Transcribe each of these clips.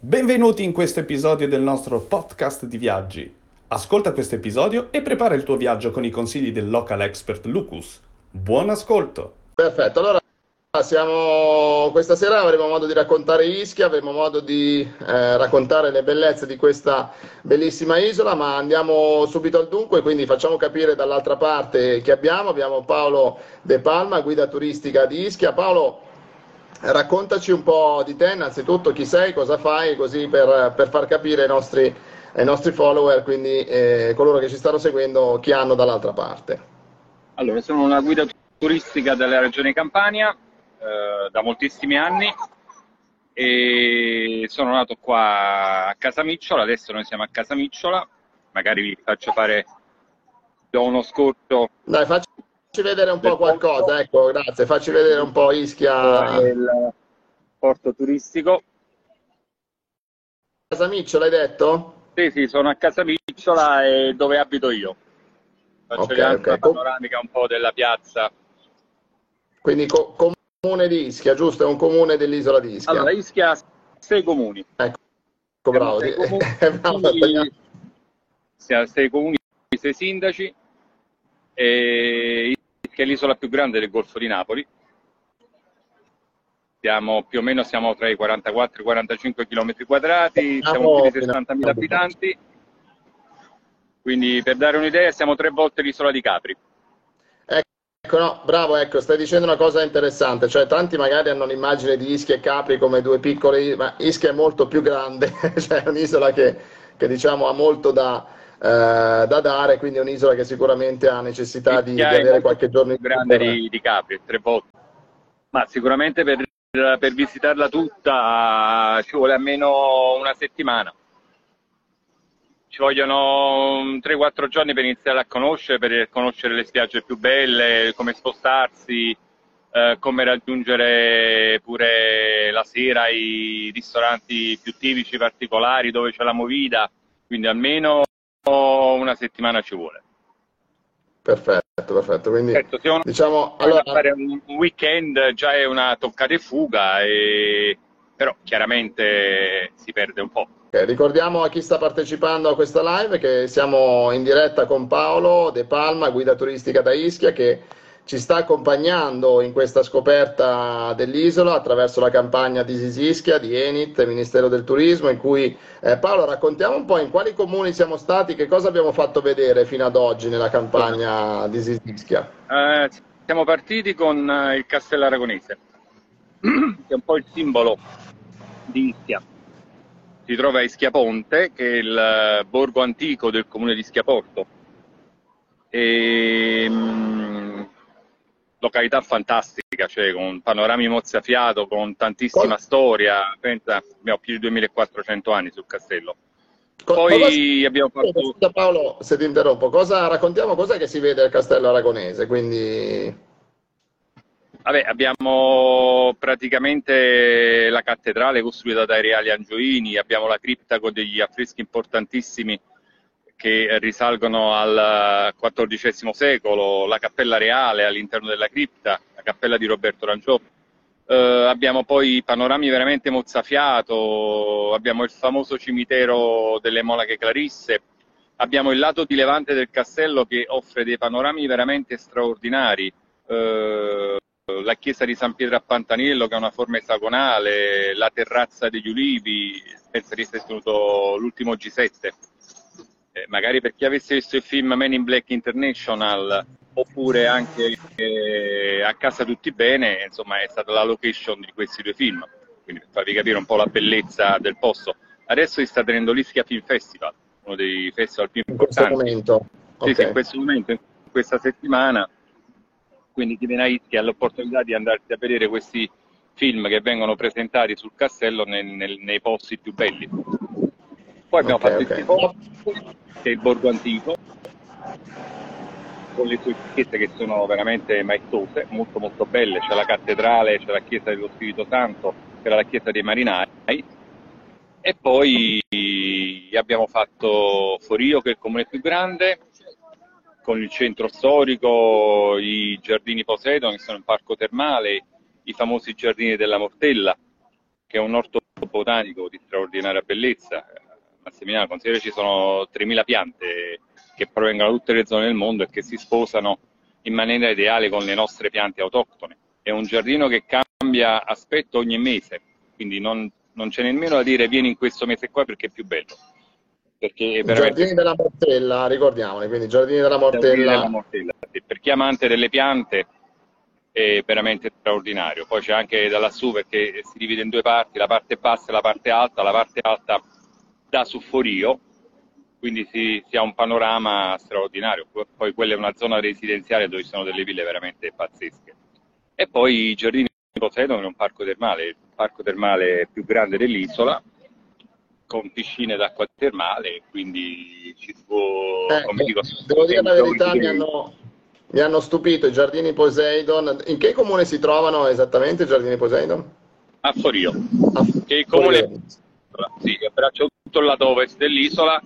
Benvenuti in questo episodio del nostro podcast di viaggi. Ascolta questo episodio e prepara il tuo viaggio con i consigli del local expert Lucas. Buon ascolto! Perfetto, allora siamo... questa sera avremo modo di raccontare Ischia, avremo modo di eh, raccontare le bellezze di questa bellissima isola, ma andiamo subito al dunque, quindi facciamo capire dall'altra parte chi abbiamo. Abbiamo Paolo De Palma, guida turistica di Ischia. Paolo, Raccontaci un po' di te, innanzitutto chi sei, cosa fai, così per, per far capire ai nostri, ai nostri follower, quindi eh, coloro che ci stanno seguendo, chi hanno dall'altra parte. Allora, sono una guida turistica della regione Campania eh, da moltissimi anni e sono nato qua a Casamicciola, adesso noi siamo a Casamicciola, magari vi faccio fare do uno scorcio. Dai, facci Facci vedere un po' qualcosa, ecco, grazie. Facci vedere un po' Ischia. Il porto turistico. Casamicciola hai detto? Sì, sì, sono a Casamicciola e dove abito io. Faccio okay, anche okay. panoramica un po' della piazza. Quindi co- comune di Ischia, giusto? È un comune dell'isola di Ischia. Allora, Ischia ha sei comuni. Ecco, bravo. Sei comuni, sei comuni, sei sindaci e che è l'isola più grande del Golfo di Napoli. Siamo, più o meno siamo tra i 44 e i 45 km quadrati, siamo più di 60.000 abitanti, quindi per dare un'idea siamo tre volte l'isola di Capri. Ecco, no, bravo, ecco, stai dicendo una cosa interessante, cioè tanti magari hanno un'immagine di Ischia e Capri come due piccole, ma Ischia è molto più grande, cioè è un'isola che, che diciamo ha molto da, eh, da dare, quindi è un'isola che sicuramente ha necessità di, di avere qualche giorno in più. grande di, di Capri, tre volte, ma sicuramente per, per visitarla tutta ci vuole almeno una settimana. Ci vogliono 3-4 giorni per iniziare a conoscere, per conoscere le spiagge più belle, come spostarsi, eh, come raggiungere pure la sera i ristoranti più tipici, particolari, dove c'è la movida, quindi almeno una settimana ci vuole. Perfetto, perfetto. Quindi, certo, se uno diciamo, allora... fare un weekend già è una toccata e fuga, e... però chiaramente si perde un po'. Okay, ricordiamo a chi sta partecipando a questa live che siamo in diretta con Paolo De Palma, guida turistica da Ischia, che ci sta accompagnando in questa scoperta dell'isola attraverso la campagna di Sisischia, di Enit, Ministero del Turismo, in cui eh, Paolo raccontiamo un po' in quali comuni siamo stati, che cosa abbiamo fatto vedere fino ad oggi nella campagna di Sisischia. Eh, siamo partiti con eh, il Castello Aragonese, che è un po' il simbolo di Ischia. Si trova a Ischia Ponte, che è il eh, borgo antico del comune di Schiaporto. E, mm, località fantastica, cioè con panorami mozzafiato, con tantissima cosa? storia, pensa, abbiamo più di 2400 anni sul castello. Poi cosa, abbiamo fatto... Scusa Paolo, se ti interrompo, cosa, raccontiamo cos'è che si vede al castello aragonese, quindi... Vabbè, abbiamo praticamente la cattedrale costruita dai reali angioini, abbiamo la cripta con degli affreschi importantissimi che risalgono al XIV secolo, la cappella reale all'interno della cripta, la cappella di Roberto Rangiò. Eh, abbiamo poi panorami veramente mozzafiato, abbiamo il famoso cimitero delle Monache Clarisse, abbiamo il lato di levante del castello che offre dei panorami veramente straordinari. Eh, la chiesa di San Pietro a Pantanello che ha una forma esagonale, la terrazza degli ulivi, penso di essere tenuto l'ultimo G7 eh, magari per chi avesse visto il film Men in Black International oppure anche eh, A casa tutti bene, insomma è stata la location di questi due film, quindi per farvi capire un po' la bellezza del posto. Adesso si sta tenendo l'Ischia Film Festival, uno dei festival più importanti. In questo momento? Sì, okay. sì, in questo momento, in questa settimana, quindi chi viene a Ischia ha l'opportunità di andarsi a vedere questi film che vengono presentati sul castello nel, nel, nei posti più belli. Poi abbiamo okay, fatto okay. il tifo, che è il borgo antico, con le sue chiese che sono veramente maestose, molto molto belle, c'è la cattedrale, c'è la chiesa dello Spirito Santo, c'è la chiesa dei marinai, e poi abbiamo fatto Forio che è il comune più grande, con il centro storico, i giardini Poseidon che sono un parco termale, i famosi giardini della Mortella, che è un orto botanico di straordinaria bellezza. Massimiliano, considera ci sono 3.000 piante che provengono da tutte le zone del mondo e che si sposano in maniera ideale con le nostre piante autoctone. È un giardino che cambia aspetto ogni mese, quindi non, non c'è nemmeno da dire vieni in questo mese qua perché è più bello. Perché veramente... Giardini della Mortella, ricordiamoli, quindi Giardini della Mortella. Giardini della Mortella sì. Per chi è amante delle piante è veramente straordinario. Poi c'è anche da lassù perché si divide in due parti, la parte bassa e la parte alta, la parte alta da su Forio, quindi si, si, ha un panorama straordinario. Poi quella è una zona residenziale dove ci sono delle ville veramente pazzesche. E poi i giardini di Poseidon è un parco termale, il parco termale più grande dell'isola, con piscine d'acqua termale, quindi ci può... Eh, come dico, devo dire la verità, mi hanno, mi hanno stupito i giardini Poseidon. In che comune si trovano esattamente i giardini Poseidon? A Forio, che è il comune... Sì, abbraccia tutto il lato ovest dell'isola,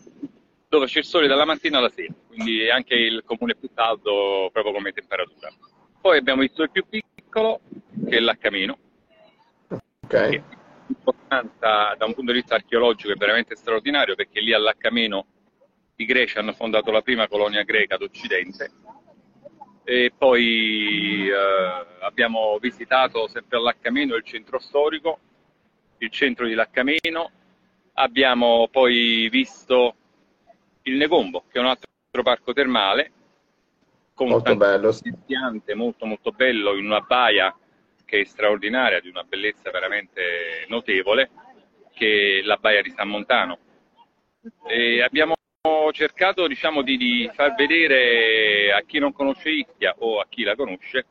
dove c'è il sole dalla mattina alla sera, quindi è anche il comune più caldo proprio come temperatura. Poi abbiamo visto il più piccolo, che è l'Accamino, okay importanza da un punto di vista archeologico è veramente straordinario perché lì all'Accameno i greci hanno fondato la prima colonia greca d'Occidente. E poi eh, abbiamo visitato sempre all'Accameno il centro storico, il centro di Laccameno, abbiamo poi visto il Negombo che è un altro parco termale con molto bello, sì. piante molto molto bello in una baia che è straordinaria, di una bellezza veramente notevole, che è la baia di San Montano. E abbiamo cercato diciamo, di, di, far vedere a chi non conosce Ischia o a chi la conosce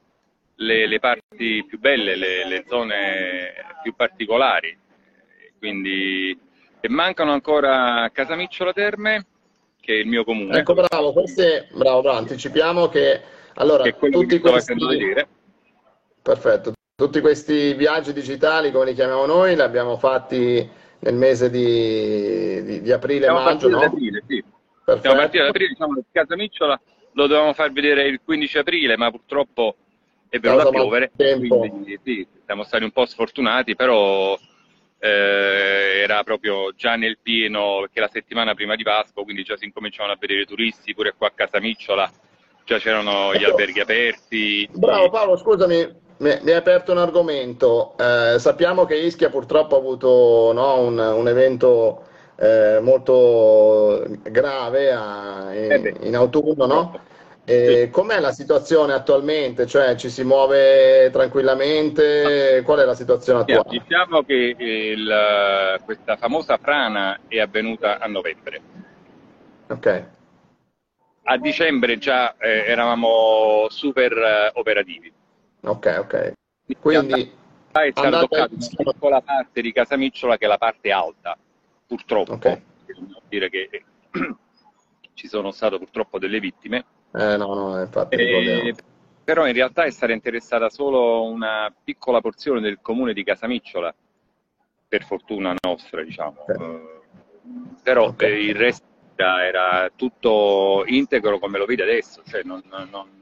le, le parti più belle, le, le, zone più particolari. Quindi mancano ancora Casamicciola Terme, che è il mio comune. Ecco, bravo, queste, bravo, bravo, anticipiamo che allora che tutti questi... Perfetto, tutti questi viaggi digitali, come li chiamiamo noi, li abbiamo fatti nel mese di, di, di aprile-maggio, no? Aprile, sì. Siamo partiti ad aprile, diciamo Casamicciola lo dovevamo far vedere il 15 aprile, ma purtroppo è venuto a piovere, quindi sì, siamo stati un po' sfortunati, però eh, era proprio già nel pieno, perché la settimana prima di Pasqua, quindi già si incominciavano a vedere i turisti, pure qua a Casamicciola già c'erano gli ecco. alberghi aperti. Bravo Paolo, scusami, mi, hai aperto un argomento. Eh, sappiamo che Ischia purtroppo ha avuto no, un, un, evento eh, molto grave a, in, eh in, autunno, no? Sì. Com'è la situazione attualmente? Cioè ci si muove tranquillamente? Qual è la situazione attuale? Diciamo che il, questa famosa frana è avvenuta a novembre. Ok. A dicembre già eh, eravamo super eh, operativi Ok, ok. Quindi è stata toccata una piccola parte di Casamicciola che è la parte alta, purtroppo. Okay. Dire che ci sono state purtroppo delle vittime. Eh, no, no, infatti. Eh, però in realtà è stata interessata solo una piccola porzione del comune di Casamicciola, per fortuna nostra, diciamo. Okay. Uh, però okay. il resto era tutto integro come lo vede adesso, cioè non, non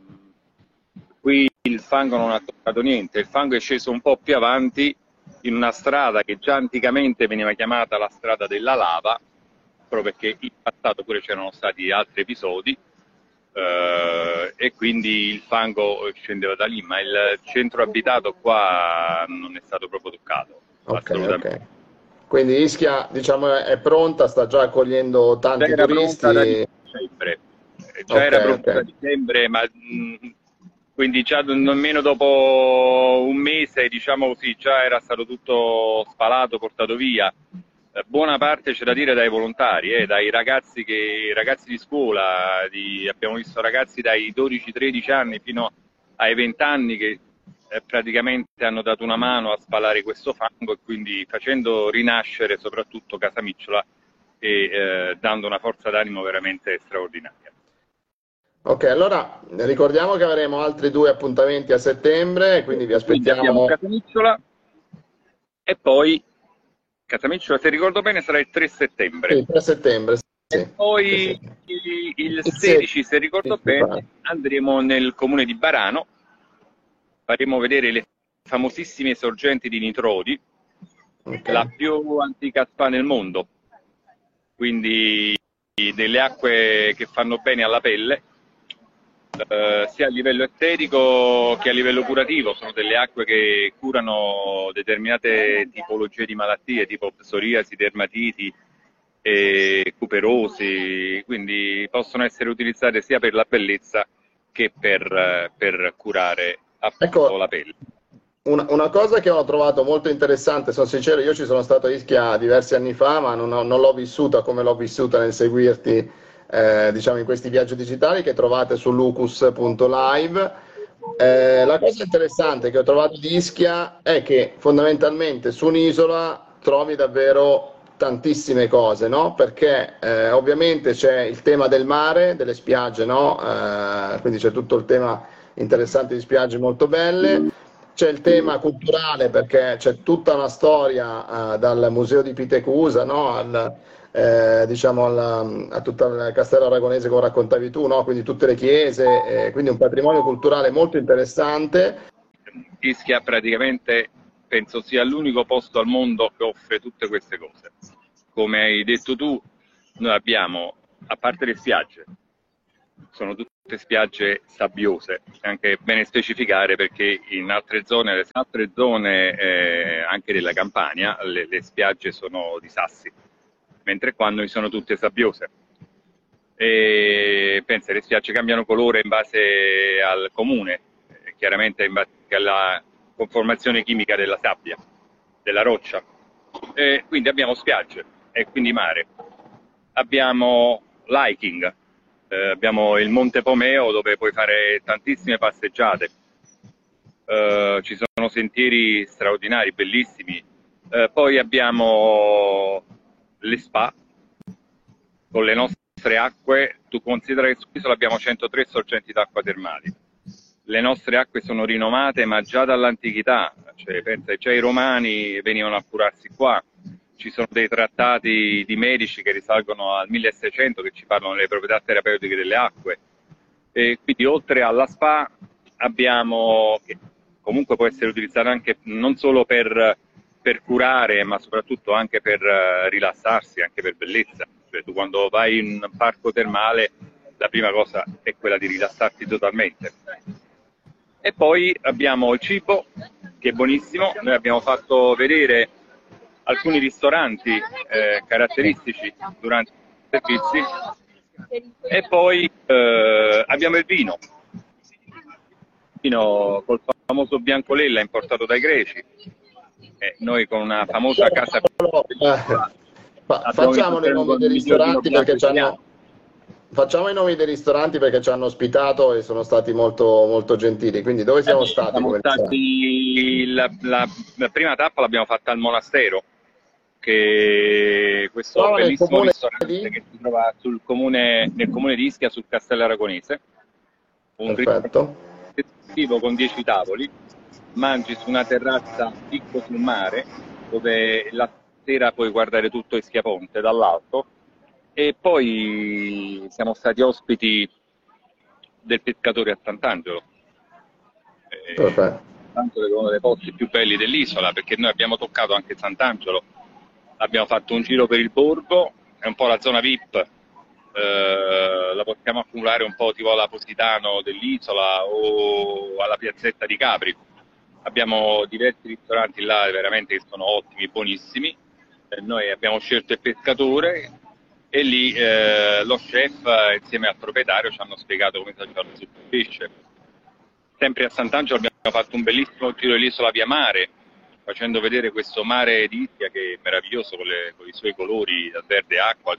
Qui il fango non ha toccato niente, il fango è sceso un po' più avanti in una strada che già anticamente veniva chiamata la strada della lava, proprio perché in passato pure c'erano stati altri episodi eh, e quindi il fango scendeva da lì, ma il centro abitato qua non è stato proprio toccato. Okay, okay. Quindi Ischia diciamo, è pronta, sta già accogliendo tanti già turisti. Pronta da dicembre, già okay, era pronta da dicembre, ma mh, quindi già nemmeno dopo un mese, diciamo così, già era stato tutto spalato, portato via. Eh, buona parte c'è da dire dai volontari, eh, dai ragazzi, che, ragazzi di scuola, di, abbiamo visto ragazzi dai 12-13 anni fino ai 20 anni che eh, praticamente hanno dato una mano a spalare questo fango e quindi facendo rinascere soprattutto Casamicciola e eh, dando una forza d'animo veramente straordinaria. Ok, allora ricordiamo che avremo altri due appuntamenti a settembre, quindi vi aspettiamo. Quindi Casamicciola e poi Casamicciola, se ricordo bene, sarà il 3 settembre. Sì, 3 settembre. Sì. E poi sì. il 16, se ricordo sì, bene, andremo nel comune di Barano, faremo vedere le famosissime sorgenti di Nitrodi, okay. la più antica spa nel mondo, quindi delle acque che fanno bene alla pelle, eh, sia a livello estetico che a livello curativo, sono delle acque che curano determinate tipologie di malattie tipo psoriasi, dermatiti, e cuperosi, quindi possono essere utilizzate sia per la bellezza che per, per curare appunto ecco, la pelle. Una, una, cosa che ho trovato molto interessante, sono sincero, io ci sono stato a Ischia diversi anni fa, ma non, non l'ho vissuta come l'ho vissuta nel seguirti eh, diciamo in questi viaggi digitali che trovate su lucus.live. Eh, la cosa interessante che ho trovato di Ischia è che fondamentalmente su un'isola trovi davvero tantissime cose, no? Perché eh, ovviamente c'è il tema del mare, delle spiagge, no? Eh, quindi c'è tutto il tema interessante di spiagge molto belle. C'è il tema culturale perché c'è tutta una storia eh, dal museo di Pitecusa no? al, eh, diciamo alla, a tutto il castello aragonese come raccontavi tu, no? quindi tutte le chiese, eh, quindi un patrimonio culturale molto interessante. Ischia praticamente penso sia l'unico posto al mondo che offre tutte queste cose. Come hai detto tu, noi abbiamo, a parte le spiagge, sono tutte spiagge sabbiose, anche bene specificare perché in altre zone, in altre zone eh, anche della Campania, le, le spiagge sono di sassi mentre qua noi sono tutte sabbiose. E pensa, le spiagge cambiano colore in base al comune, chiaramente in base alla conformazione chimica della sabbia, della roccia. E quindi abbiamo spiagge e quindi mare. Abbiamo l'hiking, eh, abbiamo il Monte Pomeo dove puoi fare tantissime passeggiate. Eh, ci sono sentieri straordinari, bellissimi. Eh, poi abbiamo le spa con le nostre acque, tu considera che sull'isola abbiamo 103 sorgenti d'acqua termali. Le nostre acque sono rinomate, ma già dall'antichità, cioè, pensa, già i romani venivano a curarsi qua. Ci sono dei trattati di medici che risalgono al 1600 che ci parlano delle proprietà terapeutiche delle acque. E quindi oltre alla spa abbiamo, che comunque può essere utilizzata anche non solo per per curare, ma soprattutto anche per uh, rilassarsi, anche per bellezza. Cioè, tu quando vai in un parco termale, la prima cosa è quella di rilassarti totalmente. E poi abbiamo il cibo, che è buonissimo. Noi abbiamo fatto vedere alcuni ristoranti eh, caratteristici durante i servizi. E poi eh, abbiamo il vino, il vino col famoso Biancolella importato dai greci, eh, noi con una famosa casa eh, facciamo i nomi dei ristoranti perché ci hanno facciamo i nomi dei ristoranti perché ci hanno ospitato e sono stati molto, molto gentili quindi dove siamo eh, stati? Siamo stati la, la, la, prima tappa l'abbiamo fatta al monastero che questo oh, bellissimo ristorante di... che si trova sul comune, nel comune di Ischia sul Castello Aragonese un Perfetto. ristorante con 10 tavoli mangi su una terrazza picco sul mare, dove la sera puoi guardare tutto Ischiaponte dall'alto, e poi siamo stati ospiti del pescatore a Sant'Angelo. Perfetto. Sant'Angelo è uno dei posti più belli dell'isola, perché noi abbiamo toccato anche Sant'Angelo, abbiamo fatto un giro per il borgo, è un po' la zona VIP, eh, la possiamo accumulare un po' tipo alla Positano dell'isola o alla piazzetta di Capri abbiamo diversi ristoranti là veramente che sono ottimi, buonissimi. Eh, noi abbiamo scelto il pescatore e lì eh, lo chef insieme al proprietario ci hanno spiegato come si aggiorna il pesce. Sempre a Sant'Angelo abbiamo fatto un bellissimo giro dell'isola via mare, facendo vedere questo mare di Ischia che è meraviglioso con, le, con i suoi colori, verde acqua.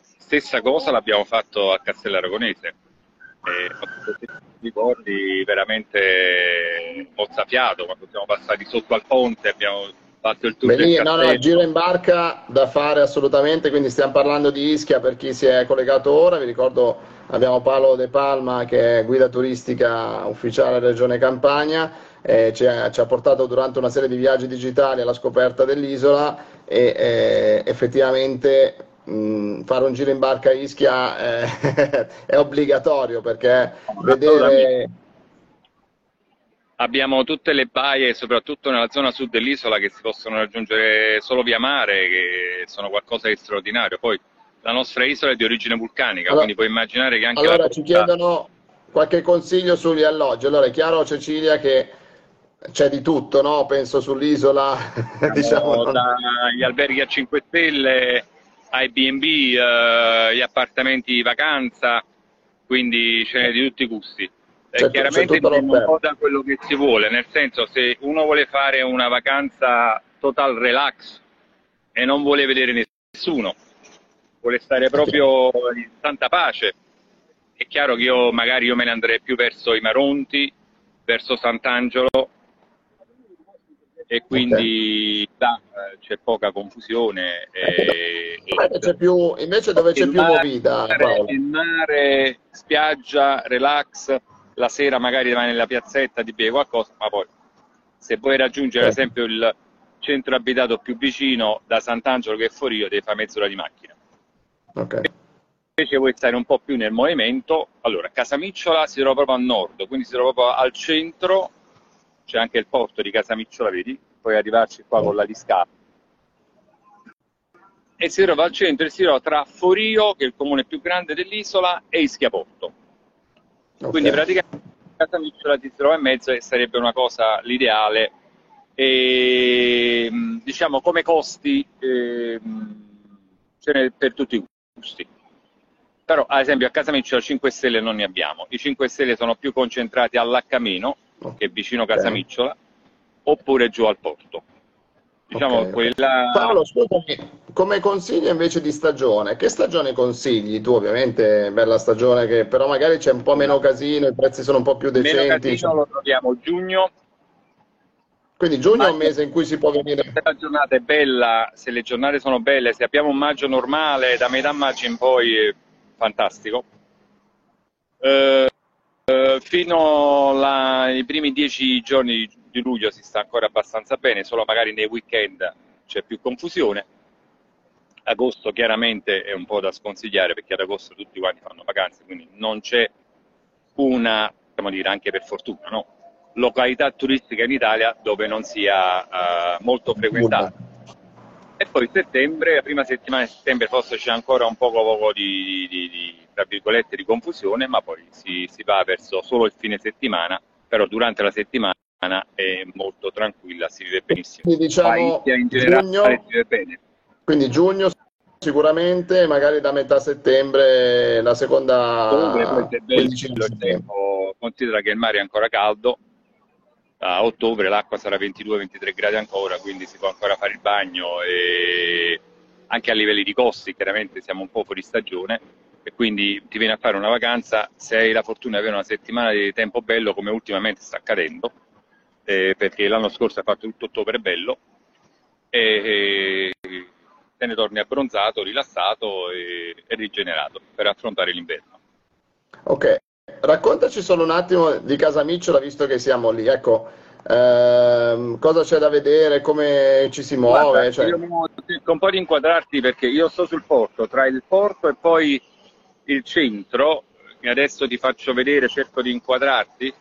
Stessa cosa l'abbiamo fatto a Castello Aragonese ricordi veramente mozzafiato quando siamo passati sotto al ponte abbiamo fatto il tour Beh, no, no, giro in barca da fare assolutamente quindi stiamo parlando di Ischia per chi si è collegato ora vi ricordo abbiamo Paolo De Palma che è guida turistica ufficiale Regione Campania eh, ci, ha, ci, ha, portato durante una serie di viaggi digitali alla scoperta dell'isola e eh, effettivamente mh, fare un giro in barca a Ischia è, è obbligatorio perché vedere Abbiamo tutte le baie, soprattutto nella zona sud dell'isola, che si possono raggiungere solo via mare, che sono qualcosa di straordinario. Poi la nostra isola è di origine vulcanica, Allora- quindi puoi immaginare che anche Allora la ci chiedono qualche consiglio sugli alloggi. Allora è chiaro Cecilia che c'è di tutto, no? Penso sull'isola, diciamo. non- dagli alberghi a 5 stelle ai B&B, eh, gli appartamenti di vacanza, quindi ce n'è di tutti i gusti. E c'è chiaramente dipende un po' da quello che si vuole, nel senso se uno vuole fare una vacanza total relax e non vuole vedere nessuno, vuole stare proprio in santa pace, è chiaro che io magari io me ne andrei più verso i Maronti, verso Sant'Angelo e quindi là, eh, c'è poca confusione. E, Invece c'è più, invece dove c'è più mare- movida, Paolo. il mare, spiaggia, relax, la sera magari vai nella piazzetta, ti bevi qualcosa, ma poi se vuoi raggiungere ad Certo. esempio il centro abitato più vicino da Sant'Angelo che è Forio, devi fare mezz'ora di macchina. Ok. Invece vuoi stare un po' più nel movimento, allora Casamicciola si trova proprio a nord, quindi si trova proprio al centro, c'è anche il porto di Casamicciola, vedi? Puoi arrivarci qua con la discarica. E si trova al centro e si trova tra Forio, che è il comune più grande dell'isola, e Ischiaporto. ok. Quindi praticamente Casamicciola ti trova in mezzo e sarebbe una cosa l'ideale. E mh, diciamo come costi ehm, ce n'è per tutti i gusti. Però ad esempio a Casamicciola 5 stelle non ne abbiamo. I 5 stelle sono più concentrati all'Accameno, che è vicino Casamicciola, oppure giù al porto. Diciamo Ok, ok. quella Paolo, scusami, come consigli invece di stagione, che stagione consigli? Tu ovviamente bella stagione che però magari c'è un po' meno casino, i prezzi sono un po' più meno decenti, casino lo troviamo giugno, quindi giugno è un mese in cui si può venire. se la giornata è bella, se le giornate sono belle, se abbiamo un maggio normale, da metà maggio in poi è fantastico. Eh, eh, fino ai primi dieci giorni di luglio si sta ancora abbastanza bene, solo magari nei weekend c'è più confusione. Agosto chiaramente è un po' da sconsigliare perché ad agosto tutti quanti fanno vacanze, quindi non c'è una, possiamo dire anche per fortuna, no? località turistica in Italia dove non sia eh, molto frequentata. E poi settembre, la prima settimana di settembre forse c'è ancora un poco, poco di, di- di- tra virgolette, di confusione, ma poi si, si va verso solo il fine settimana, però durante la settimana è molto tranquilla, si vive benissimo. Quindi diciamo A Ischia in generale giugno, si vive bene. quindi giugno sicuramente, magari da metà settembre, la seconda Comunque bello il tempo, considera che il mare è ancora caldo, a ottobre l'acqua sarà 22-23 gradi ancora, quindi si può ancora fare il bagno e anche a livelli di costi, chiaramente siamo un po' fuori stagione e quindi ti vieni a fare una vacanza, se hai la fortuna di avere una settimana di tempo bello come ultimamente sta accadendo, eh, perché l'anno scorso ha fatto tutto ottobre bello e, e te ne torni abbronzato, rilassato e, e rigenerato per affrontare l'inverno. Ok, raccontaci solo un attimo di Casamicciola, visto che siamo lì. Ecco, ehm, cosa c'è da vedere, come ci si muove? Guarda, cioè- io un po' di inquadrarti perché io sto sul porto, tra il porto e poi il centro, e adesso ti faccio vedere, cerco di inquadrarti.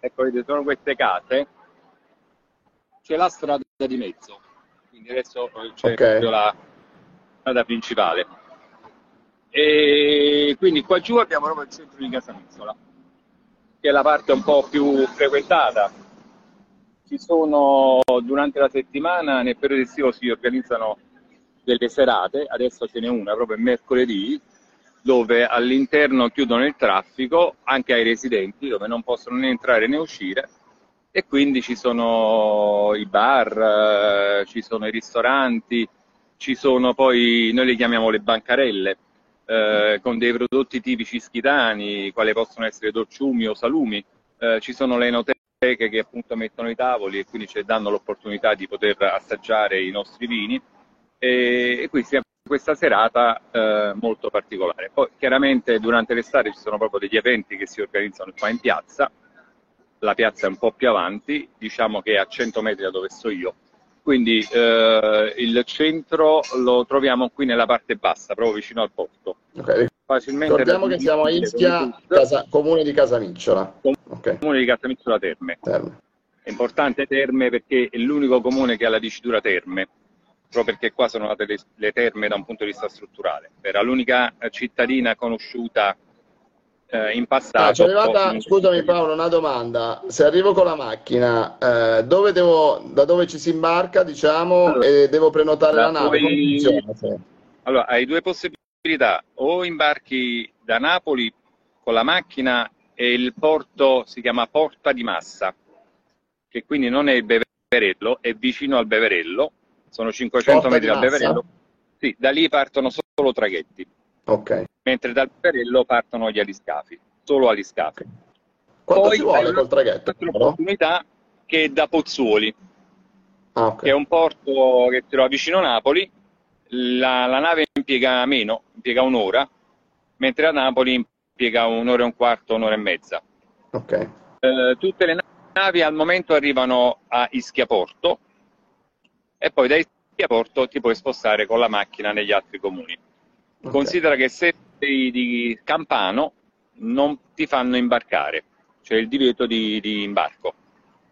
Ecco, vedete, sono queste case, c'è la strada di mezzo, quindi adesso c'è Ok. proprio la strada principale. E quindi qua giù abbiamo proprio il centro di Casamizzola, che è la parte un po' più frequentata. Ci sono durante la settimana, nel periodo estivo si organizzano delle serate, adesso ce n'è una proprio il mercoledì, dove all'interno chiudono il traffico anche ai residenti, dove non possono né entrare né uscire, e quindi ci sono i bar, eh, ci sono i ristoranti, ci sono poi, noi le chiamiamo le bancarelle, eh, con dei prodotti tipici schitani, quali possono essere dolciumi o salumi, eh, ci sono le enoteche che appunto mettono i tavoli e quindi ci danno l'opportunità di poter assaggiare i nostri vini. E, e quindi siamo questa serata eh, molto particolare. Poi chiaramente durante l'estate ci sono proprio degli eventi che si organizzano qua in piazza, la piazza è un po' più avanti, diciamo che è a 100 metri da dove sto io, quindi eh, il centro lo troviamo qui nella parte bassa, proprio vicino al porto. Okay. Facilmente Ricordiamo che siamo a Ischia, casa, comune di Casamicciola. Okay. Comune di Casamicciola Terme. Terme. È importante Terme perché è l'unico comune che ha la dicitura Terme, proprio perché qua sono nate le, terme da un punto di vista strutturale. Era l'unica cittadina conosciuta eh, in passato. Ah, arrivata, scusami Paolo, una domanda. Se arrivo con la macchina, eh, dove devo, da dove ci si imbarca, diciamo, allora, e devo prenotare la nave? Puoi... Allora, hai due possibilità. O imbarchi da Napoli con la macchina e il porto si chiama Porta di Massa, che quindi non è il Beverello, è vicino al Beverello, sono 500 Porta metri dal Beverello. Sì, da lì partono solo traghetti. Ok. Mentre dal Perello partono gli aliscafi, solo aliscafi. Quanto Poi ci vuole col traghetto? Un'opportunità che è da Pozzuoli, ah, okay. che è un porto che si trova vicino Napoli. La, la nave impiega meno, impiega un'ora, mentre a Napoli impiega un'ora e un quarto, un'ora e mezza. Okay. Eh, tutte le navi al momento arrivano a Ischia Porto e poi da Ischia Porto ti puoi spostare con la macchina negli altri comuni. Okay. Considera che se sei di Campano non ti fanno imbarcare, cioè il divieto di, di imbarco,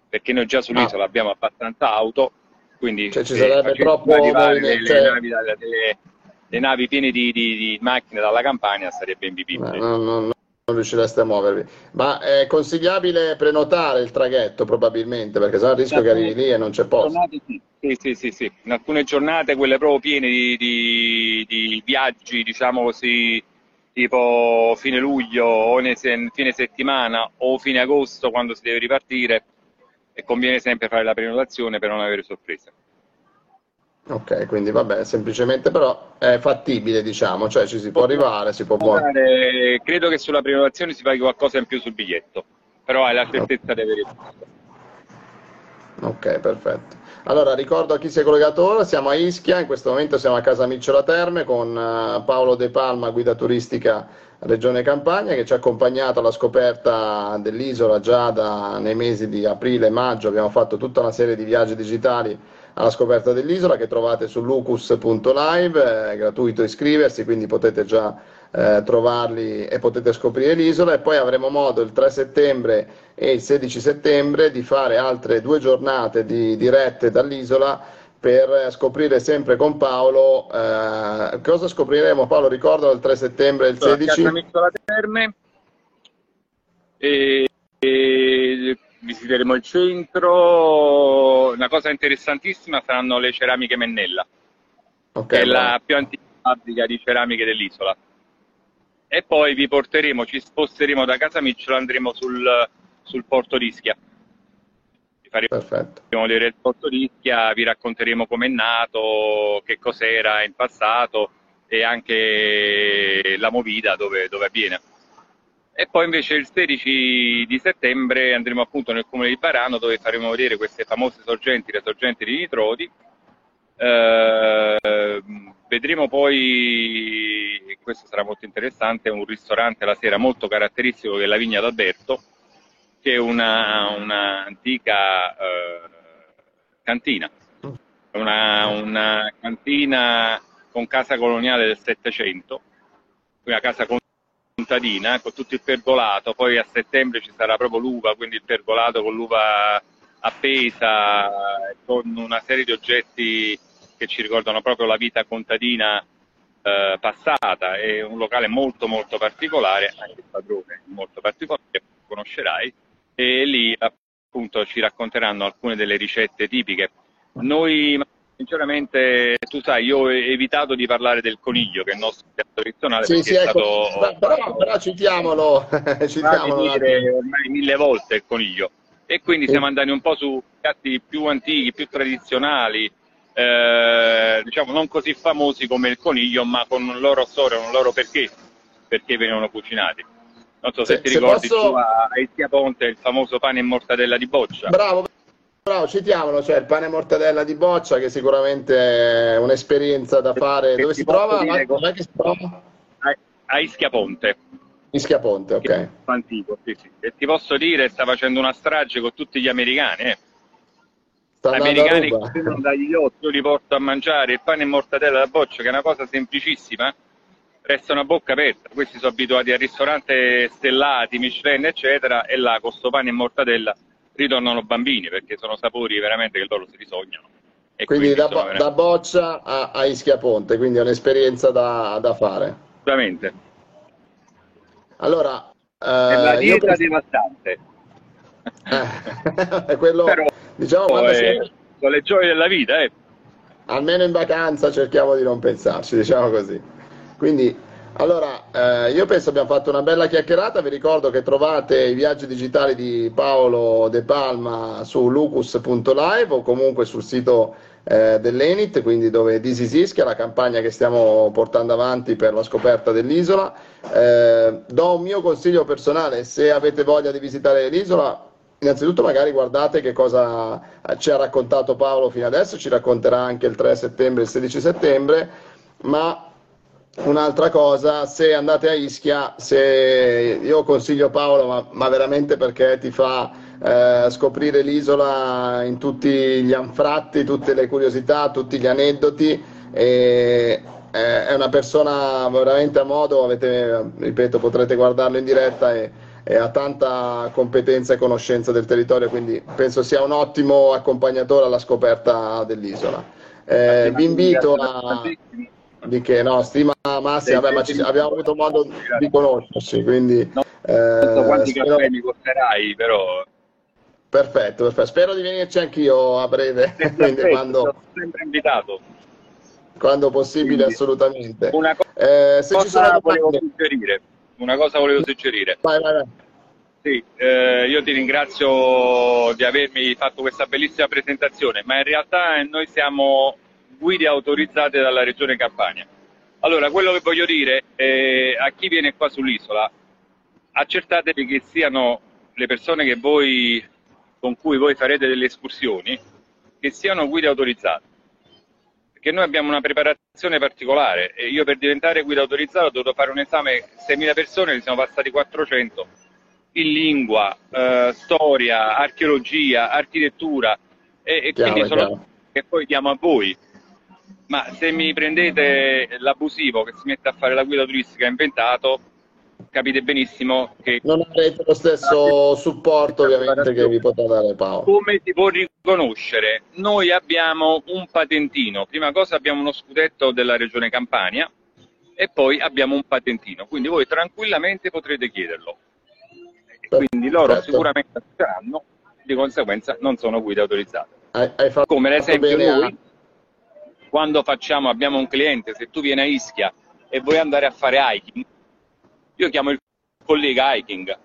perché noi già sull'isola ah. abbiamo abbastanza auto, quindi cioè, ci sarebbe troppo arrivare le, le, navi, le, le, navi, piene di, di, di, macchine dalla Campania sarebbe invivibile. No, no, no, non riuscireste a muovervi. Ma è consigliabile prenotare il traghetto probabilmente, perché sennò il rischio che arrivi lì e non c'è posto. Sì, sì, sì, sì, in alcune giornate, quelle proprio piene di, di, di viaggi, diciamo così, tipo fine luglio o fine settimana o fine agosto quando si deve ripartire, e conviene sempre fare la prenotazione per non avere sorprese. Ok, quindi vabbè, semplicemente però è fattibile, diciamo, cioè ci si può arrivare, si può muovere. Credo che sulla prenotazione si paghi qualcosa in più sul biglietto, però hai la certezza di avere il Ok, perfetto. Allora, ricordo a chi si è collegato ora, siamo a Ischia, in questo momento siamo a Casa Micciola Terme con uh, Paolo De Palma, guida turistica Regione Campania, che ci ha accompagnato alla scoperta dell'isola già da, nei mesi di aprile e maggio. Abbiamo fatto tutta una serie di viaggi digitali alla scoperta dell'isola che trovate su lucus.live, è gratuito iscriversi, quindi potete già eh, trovarli e potete scoprire l'isola. E poi avremo modo il 3 settembre e il 16 settembre di fare altre due giornate di dirette dall'isola per scoprire sempre con Paolo eh, cosa scopriremo? Paolo ricordo il 3 settembre e il 16 la Terme. E, e visiteremo il centro una cosa interessantissima saranno le ceramiche Mennella okay, che è la più antica fabbrica di ceramiche dell'isola e poi vi porteremo, ci sposteremo da casa Micciola, andremo sul, sul porto d'Ischia. Vi faremo vedere il porto d'Ischia, vi racconteremo com'è nato, che cos'era in passato e anche la movida dove, dove avviene. E poi invece il 16 di settembre andremo appunto nel comune di Barano dove faremo vedere queste famose sorgenti, le sorgenti di Nitrodi. Eh, vedremo poi questo sarà molto interessante, un ristorante la sera molto caratteristico che è la Vigna d'Alberto, che è un'antica eh, cantina, una, una, cantina con casa coloniale del Settecento, una casa contadina con tutto il pergolato, poi a settembre ci sarà proprio l'uva, quindi il pergolato con l'uva appesa, con una serie di oggetti che ci ricordano proprio la vita contadina eh, passata, è un locale molto molto particolare, anche il padrone molto particolare, che conoscerai, e lì appunto ci racconteranno alcune delle ricette tipiche. Noi sinceramente, tu sai, io ho evitato di parlare del coniglio, che è il nostro piatto tradizionale, sì, sì, ecco. stato... Però, però citiamolo, citiamolo ormai mille volte il coniglio. E quindi siamo andati un po' su piatti più antichi, più tradizionali, eh, diciamo non così famosi come il coniglio, ma con un loro storia, un loro perché, perché venivano cucinati. Non so se, se ti ricordi posso... tu a Ischia Ponte il famoso pane e mortadella di boccia. Bravo, bravo, citiamolo, cioè il pane mortadella di boccia che sicuramente è un'esperienza da fare. Dove si trova? Dov'è che si trova? A, Ischia Ponte. Ischia Ponte, ok. Antico, sì, sì. E ti posso dire, sta facendo una strage con tutti gli americani, eh americani che vengono dagli yacht, io li porto a mangiare il pane e mortadella da boccia, che è una cosa semplicissima, restano a bocca aperta. Questi sono abituati a ristoranti stellati, Michelin, eccetera, e là con sto pane e mortadella ritornano bambini perché sono sapori veramente che loro si risognano. E quindi, quindi da, veramente... da, boccia a, a Ischia Ponte, quindi è un'esperienza da, da fare. Assolutamente. Allora, eh, è una dieta penso... devastante. Eh, quello, Però, diciamo, è, si... sono le gioie della vita, eh. Almeno in vacanza cerchiamo di non pensarci, diciamo così. Quindi allora, eh, io penso abbiamo fatto una bella chiacchierata, vi ricordo che trovate i viaggi digitali di Paolo De Palma su lucus.live o comunque sul sito eh, dell'Enit, quindi dove è la campagna che stiamo portando avanti per la scoperta dell'isola. Eh, do un mio consiglio personale, se avete voglia di visitare l'isola, innanzitutto magari guardate che cosa ci ha raccontato Paolo fino adesso, ci racconterà anche il 3 settembre e il 16 settembre, ma Un'altra cosa, se andate a Ischia, se io consiglio Paolo, ma, ma veramente perché ti fa eh, scoprire l'isola in tutti gli anfratti, tutte le curiosità, tutti gli aneddoti. E, eh, è una persona veramente a modo, avete, ripeto, potrete guardarlo in diretta e, e ha tanta competenza e conoscenza del territorio, quindi penso sia un ottimo accompagnatore alla scoperta dell'isola. Eh, vi invito a di che no, stima massima, vabbè, ma ci, abbiamo avuto modo di conoscerci, quindi... No, eh, quanti spero... caffè mi costerai, però... Perfetto, perfetto, spero di venirci anch'io a breve, quindi quando... Sono sempre invitato. Quando possibile, quindi, assolutamente. Una cosa, eh, se ci sono volevo suggerire, una cosa volevo suggerire. Vai, vai, vai. Sì, eh, io ti ringrazio di avermi fatto questa bellissima presentazione, ma in realtà noi siamo guide autorizzate dalla Regione Campania. Allora, quello che voglio dire eh, a chi viene qua sull'isola, accertatevi che siano le persone che voi, con cui voi farete delle escursioni, che siano guide autorizzate. Perché noi abbiamo una preparazione particolare e io per diventare guida autorizzata ho dovuto fare un esame 6.000 persone, ne siamo passati 400 in lingua, eh, storia, archeologia, architettura e, e chiaro, quindi sono che poi diamo a voi ma se mi prendete l'abusivo che si mette a fare la guida turistica inventato, capite benissimo che... Non avrete lo stesso supporto ovviamente che vi potrà dare Paolo. Come si può riconoscere? Noi abbiamo un patentino, prima cosa abbiamo uno scudetto della regione Campania e poi abbiamo un patentino, quindi voi tranquillamente potrete chiederlo. Quindi loro sicuramente saranno, di conseguenza non sono guide autorizzate. Hai, hai fatto, Come l'esempio noi... A quando facciamo, abbiamo un cliente, se tu vieni a Ischia e vuoi andare a fare hiking, io chiamo il collega hiking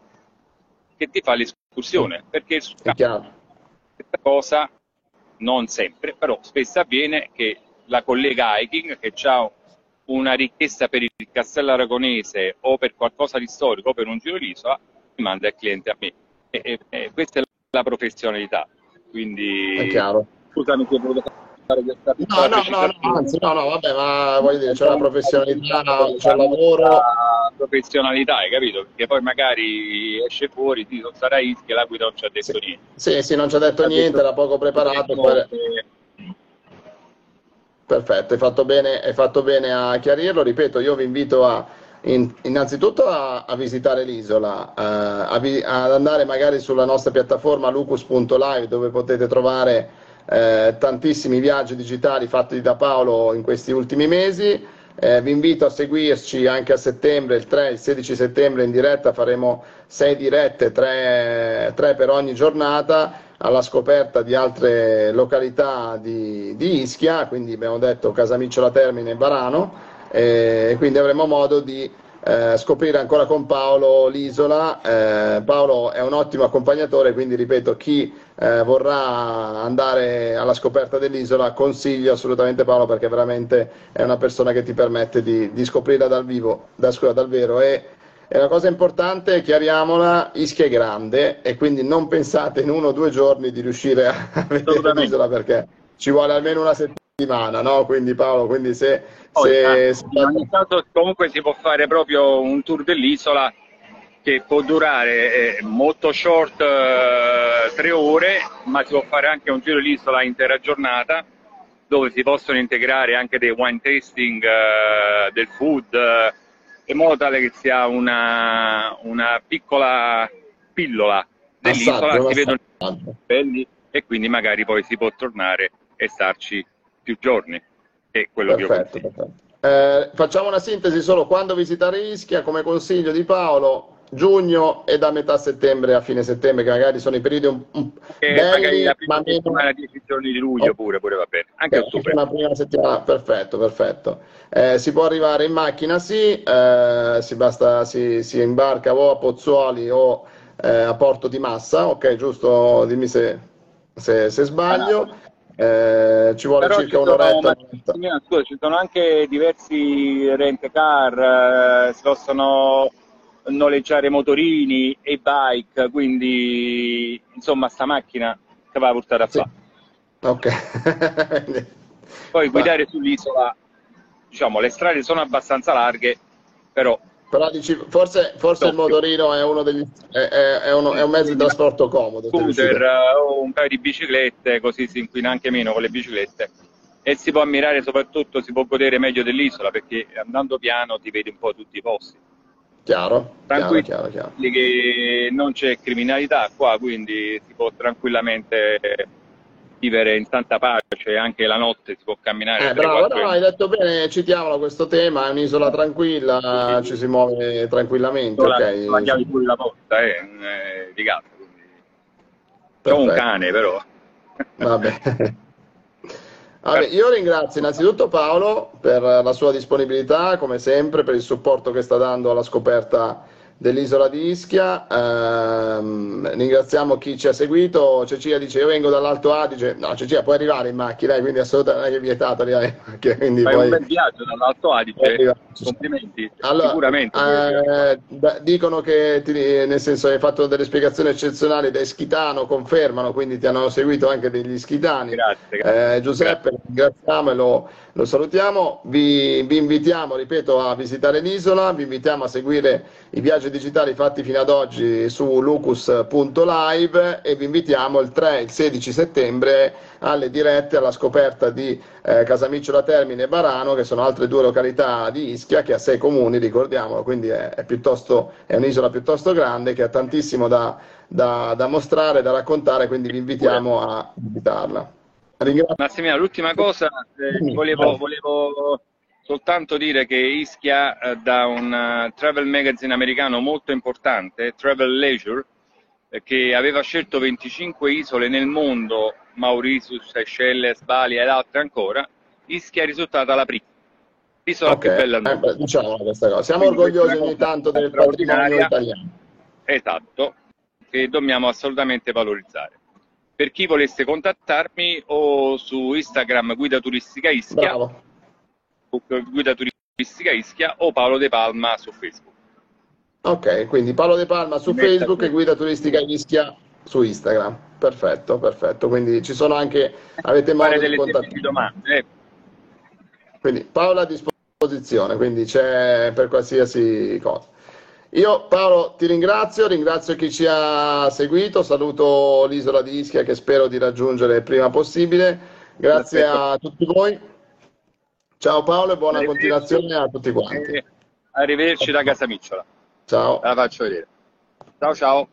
che ti fa l'escursione, perché su questa cosa non sempre, però spesso avviene che la collega hiking che ha una richiesta per il castello aragonese o per qualcosa di storico o per un giro d'isola, mi manda il cliente a me. E, e, e questa è la professionalità. Quindi, è chiaro. scusami se ho voluto No, no, no, no, anzi, no, no, vabbè, ma voglio dire, c'è la professionalità, c'è il lavoro. professionalità, hai capito? Perché poi magari esce fuori, ti non sarà Ischia, la guida non ci ha detto sì. niente. Sì, sì, non ci ha detto ha niente, era poco preparato. Poi... Perfetto, hai fatto, bene, hai fatto bene a chiarirlo. Ripeto, io vi invito a, in, innanzitutto a, a, visitare l'isola, uh, a vi, ad andare magari sulla nostra piattaforma lucus.live dove potete trovare eh, tantissimi viaggi digitali fatti da Paolo in questi ultimi mesi. Eh, vi invito a seguirci anche a settembre, il 3 e il 16 settembre in diretta, faremo sei dirette, tre, tre per ogni giornata alla scoperta di altre località di, di Ischia, quindi abbiamo detto Casamicciola Termine e Varano, e quindi avremo modo di eh, scoprire ancora con Paolo l'isola. Eh, Paolo è un ottimo accompagnatore, quindi ripeto, chi eh, vorrà andare alla scoperta dell'isola, consiglio assolutamente Paolo perché veramente è una persona che ti permette di, di scoprirla dal vivo, da, scusa, dal vero. E, è una cosa importante, chiariamola, Ischia è grande e quindi non pensate in uno o due giorni di riuscire a vedere l'isola perché ci vuole almeno una settimana, no? Quindi Paolo, quindi se... se, se... In ogni caso comunque si può fare proprio un tour dell'isola che può durare eh, molto short eh, tre ore, ma si può fare anche un giro dell'isola intera giornata dove si possono integrare anche dei wine tasting, eh, del food, eh, in modo tale che sia una, una piccola pillola dell'isola, si vedono belli e quindi magari poi si può tornare e starci più giorni. È quello che io Perfetto, consiglio. perfetto. Eh, facciamo una sintesi solo quando visitare Ischia come consiglio di Paolo giugno e da metà settembre a fine settembre che magari sono i periodi un, un E magari belli la prima ma meno settimana, 10 giorni di luglio pure, pure va bene, anche ottobre. una prima settimana, perfetto, perfetto. Eh, si può arrivare in macchina, sì, eh, si basta, si, si imbarca o a Pozzuoli o eh, a Porto di Massa, ok, giusto? Dimmi se, se- se sbaglio. Eh, ci vuole Però circa ci un'oretta. Massimiliano, scusa, ci sono anche diversi rent car, eh, si possono noleggiare motorini e bike, quindi insomma sta macchina che va portare a Sì. fare. Ok. Poi guidare sull'isola, diciamo, le strade sono abbastanza larghe, però Però dici, forse, forse il motorino è uno degli, è, è- è uno- è un mezzo di trasporto comodo. scooter eh, o un paio di biciclette, così si inquina anche meno con le biciclette. E si può ammirare soprattutto, si può godere meglio dell'isola perché andando piano ti vedi un po' tutti i posti. Chiaro, chiaro, chiaro, chiaro. che non c'è criminalità qua, quindi si può tranquillamente vivere in tanta pace, anche la notte si può camminare Eh, 3, bravo, 4 no, hai detto bene, citiamolo questo tema, è un'isola tranquilla, ci si muove tranquillamente, la, la chiave pure la porta eh, eh, di casa. Quindi. C'ho un Perfetto. cane però. Vabbè. Vabbè, io ringrazio innanzitutto Paolo per la sua disponibilità, come sempre, per il supporto che sta dando alla scoperta dell'isola di Ischia. Ehm, ringraziamo chi ci ha seguito. Cecilia dice: Io vengo dall'Alto Adige. No, Cecilia, puoi arrivare in macchina, eh, quindi assolutamente non è vietato arrivare in macchina. Quindi Fai puoi- un bel viaggio dall'Alto Adige. Complimenti. Allora, Sicuramente. eh, dicono che ti- nel senso hai fatto delle spiegazioni eccezionali da Ischitano, confermano, quindi ti hanno seguito anche degli ischitani. Grazie, grazie. Eh, Giuseppe, ringraziamo e lo, lo salutiamo. Vi, vi invitiamo, ripeto, a visitare l'isola, vi invitiamo a seguire i viaggi digitali fatti fino ad oggi su lucus.live e vi invitiamo il 3 e il 16 settembre alle dirette alla scoperta di eh, Casamicciola Termine e Barano, che sono altre due località di Ischia che ha sei comuni, ricordiamolo, quindi è, è piuttosto, è un'isola piuttosto grande che ha tantissimo da, da- da mostrare, da raccontare, quindi vi invitiamo a visitarla. Ringrazio. Massimiliano, l'ultima cosa, eh, volevo, volevo soltanto dire che Ischia, eh, da un eh, travel magazine americano molto importante, Travel Leisure, eh, che aveva scelto 25 isole nel mondo, Mauritius, Seychelles, Bali ed altre ancora, Ischia è risultata la prima. L'isola Ok, più bella eh, beh, diciamo questa cosa. Siamo Quindi orgogliosi ogni tanto del patrimonio italiano. Esatto, che dobbiamo assolutamente valorizzare. Per chi volesse contattarmi o su Instagram Guida Turistica Ischia, Bravo. Facebook Guida Turistica Ischia o Paolo De Palma su Facebook. Ok, quindi Paolo De Palma su Metta Facebook qui. e Guida Turistica Ischia su Instagram. Perfetto, perfetto. Quindi ci sono anche, avete modo di contattare. domande. eh. Quindi Paolo a disposizione, quindi c'è per qualsiasi cosa. Io Paolo ti ringrazio, ringrazio chi ci ha seguito, saluto l'isola di Ischia che spero di raggiungere il prima possibile. Grazie Perfetto. a tutti voi. Ciao Paolo e buona continuazione a tutti quanti. Arrivederci da Casamicciola. Ciao. La faccio vedere. Ciao ciao.